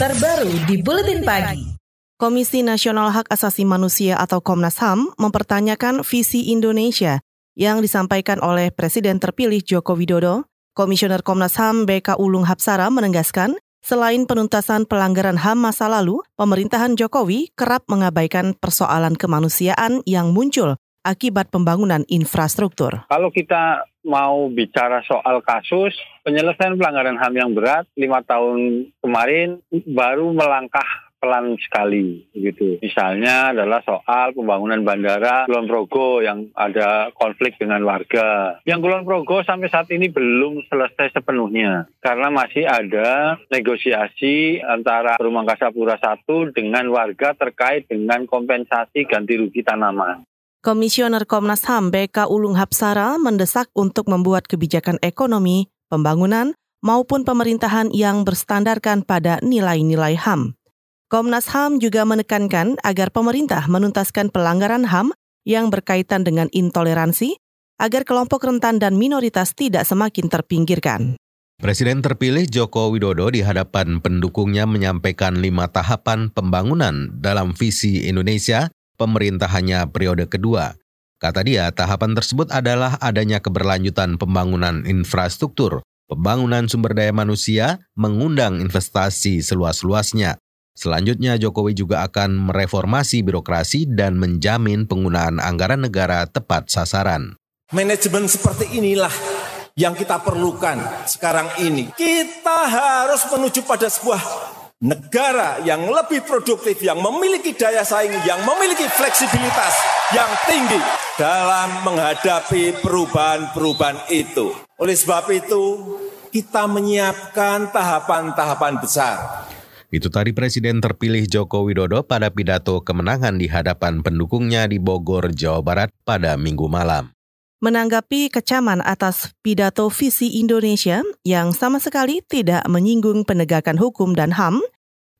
terbaru di Buletin Pagi. Komisi Nasional Hak Asasi Manusia atau Komnas HAM mempertanyakan visi Indonesia yang disampaikan oleh Presiden terpilih Joko Widodo. Komisioner Komnas HAM BK Ulung Hapsara menegaskan, selain penuntasan pelanggaran HAM masa lalu, pemerintahan Jokowi kerap mengabaikan persoalan kemanusiaan yang muncul akibat pembangunan infrastruktur. Kalau kita mau bicara soal kasus penyelesaian pelanggaran HAM yang berat lima tahun kemarin baru melangkah pelan sekali gitu. Misalnya adalah soal pembangunan bandara Kulon Progo yang ada konflik dengan warga. Yang Kulon Progo sampai saat ini belum selesai sepenuhnya karena masih ada negosiasi antara Rumah Kasapura 1 dengan warga terkait dengan kompensasi ganti rugi tanaman. Komisioner Komnas HAM BK Ulung Hapsara mendesak untuk membuat kebijakan ekonomi, pembangunan, maupun pemerintahan yang berstandarkan pada nilai-nilai HAM. Komnas HAM juga menekankan agar pemerintah menuntaskan pelanggaran HAM yang berkaitan dengan intoleransi agar kelompok rentan dan minoritas tidak semakin terpinggirkan. Presiden terpilih Joko Widodo di hadapan pendukungnya menyampaikan lima tahapan pembangunan dalam visi Indonesia pemerintahannya periode kedua. Kata dia, tahapan tersebut adalah adanya keberlanjutan pembangunan infrastruktur, pembangunan sumber daya manusia, mengundang investasi seluas-luasnya. Selanjutnya, Jokowi juga akan mereformasi birokrasi dan menjamin penggunaan anggaran negara tepat sasaran. Manajemen seperti inilah yang kita perlukan sekarang ini. Kita harus menuju pada sebuah negara yang lebih produktif, yang memiliki daya saing, yang memiliki fleksibilitas yang tinggi dalam menghadapi perubahan-perubahan itu. Oleh sebab itu, kita menyiapkan tahapan-tahapan besar. Itu tadi Presiden terpilih Joko Widodo pada pidato kemenangan di hadapan pendukungnya di Bogor, Jawa Barat pada minggu malam. Menanggapi kecaman atas pidato visi Indonesia yang sama sekali tidak menyinggung penegakan hukum dan HAM,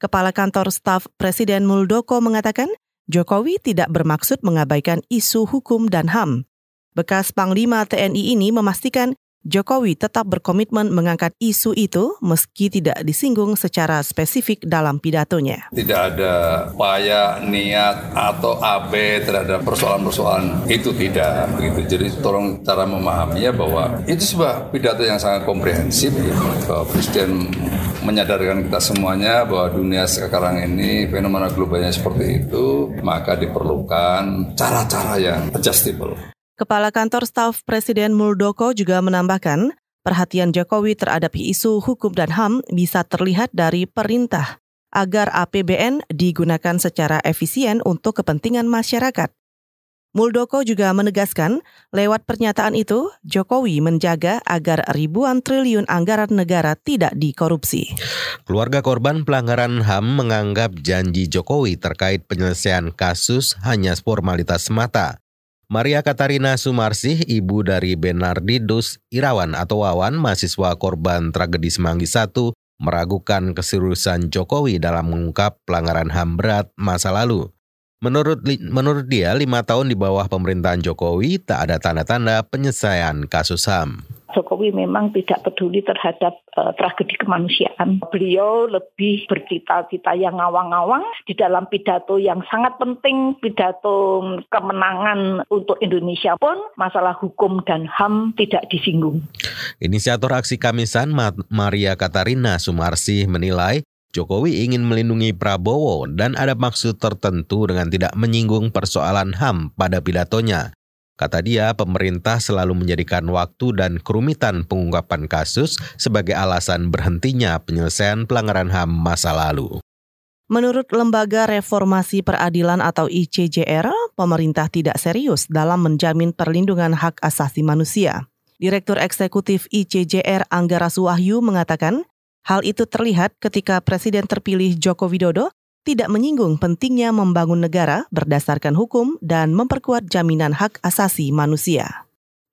Kepala Kantor Staf Presiden Muldoko mengatakan Jokowi tidak bermaksud mengabaikan isu hukum dan HAM. Bekas Panglima TNI ini memastikan Jokowi tetap berkomitmen mengangkat isu itu meski tidak disinggung secara spesifik dalam pidatonya. Tidak ada upaya, niat, atau AB terhadap persoalan-persoalan itu tidak begitu. Jadi tolong cara memahaminya bahwa itu sebuah pidato yang sangat komprehensif ya, bahwa Presiden menyadarkan kita semuanya bahwa dunia sekarang ini fenomena globalnya seperti itu, maka diperlukan cara-cara yang adjustable. Kepala Kantor Staf Presiden Muldoko juga menambahkan, perhatian Jokowi terhadap isu hukum dan HAM bisa terlihat dari perintah agar APBN digunakan secara efisien untuk kepentingan masyarakat. Muldoko juga menegaskan, lewat pernyataan itu, Jokowi menjaga agar ribuan triliun anggaran negara tidak dikorupsi. Keluarga korban pelanggaran HAM menganggap janji Jokowi terkait penyelesaian kasus hanya formalitas semata. Maria Katarina Sumarsih, ibu dari Benardidus Irawan atau Wawan, mahasiswa korban tragedi Semanggi I, meragukan keseriusan Jokowi dalam mengungkap pelanggaran HAM berat masa lalu. Menurut menurut dia, lima tahun di bawah pemerintahan Jokowi tak ada tanda-tanda penyelesaian kasus HAM. Jokowi memang tidak peduli terhadap uh, tragedi kemanusiaan. Beliau lebih bercita-cita yang ngawang-ngawang di dalam pidato yang sangat penting, pidato kemenangan untuk Indonesia pun masalah hukum dan HAM tidak disinggung. Inisiator aksi Kamisan Maria Katarina Sumarsi menilai Jokowi ingin melindungi Prabowo dan ada maksud tertentu dengan tidak menyinggung persoalan HAM pada pidatonya. Kata dia, pemerintah selalu menjadikan waktu dan kerumitan pengungkapan kasus sebagai alasan berhentinya penyelesaian pelanggaran HAM masa lalu. Menurut Lembaga Reformasi Peradilan atau ICJR, pemerintah tidak serius dalam menjamin perlindungan hak asasi manusia. Direktur Eksekutif ICJR Anggara Suwahyu mengatakan, hal itu terlihat ketika Presiden terpilih Joko Widodo tidak menyinggung pentingnya membangun negara berdasarkan hukum dan memperkuat jaminan hak asasi manusia.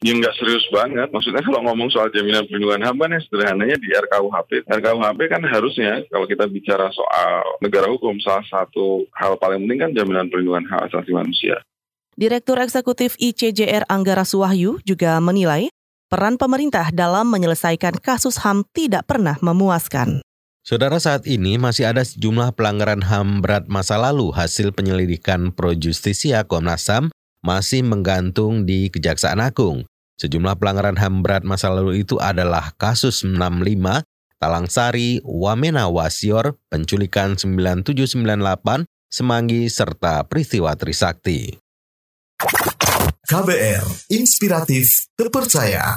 Ya nggak serius banget. Maksudnya kalau ngomong soal jaminan perlindungan HAM kan ya sederhananya di RKUHP. RKUHP kan harusnya kalau kita bicara soal negara hukum, salah satu hal paling penting kan jaminan perlindungan hak asasi manusia. Direktur Eksekutif ICJR Anggara Suwahyu juga menilai peran pemerintah dalam menyelesaikan kasus HAM tidak pernah memuaskan. Saudara saat ini masih ada sejumlah pelanggaran HAM berat masa lalu hasil penyelidikan Pro Justisia Komnas HAM masih menggantung di Kejaksaan Agung. Sejumlah pelanggaran HAM berat masa lalu itu adalah kasus 65, Talangsari, Wamena Wasior, penculikan 9798, Semanggi, serta peristiwa Trisakti. KBR, inspiratif, terpercaya.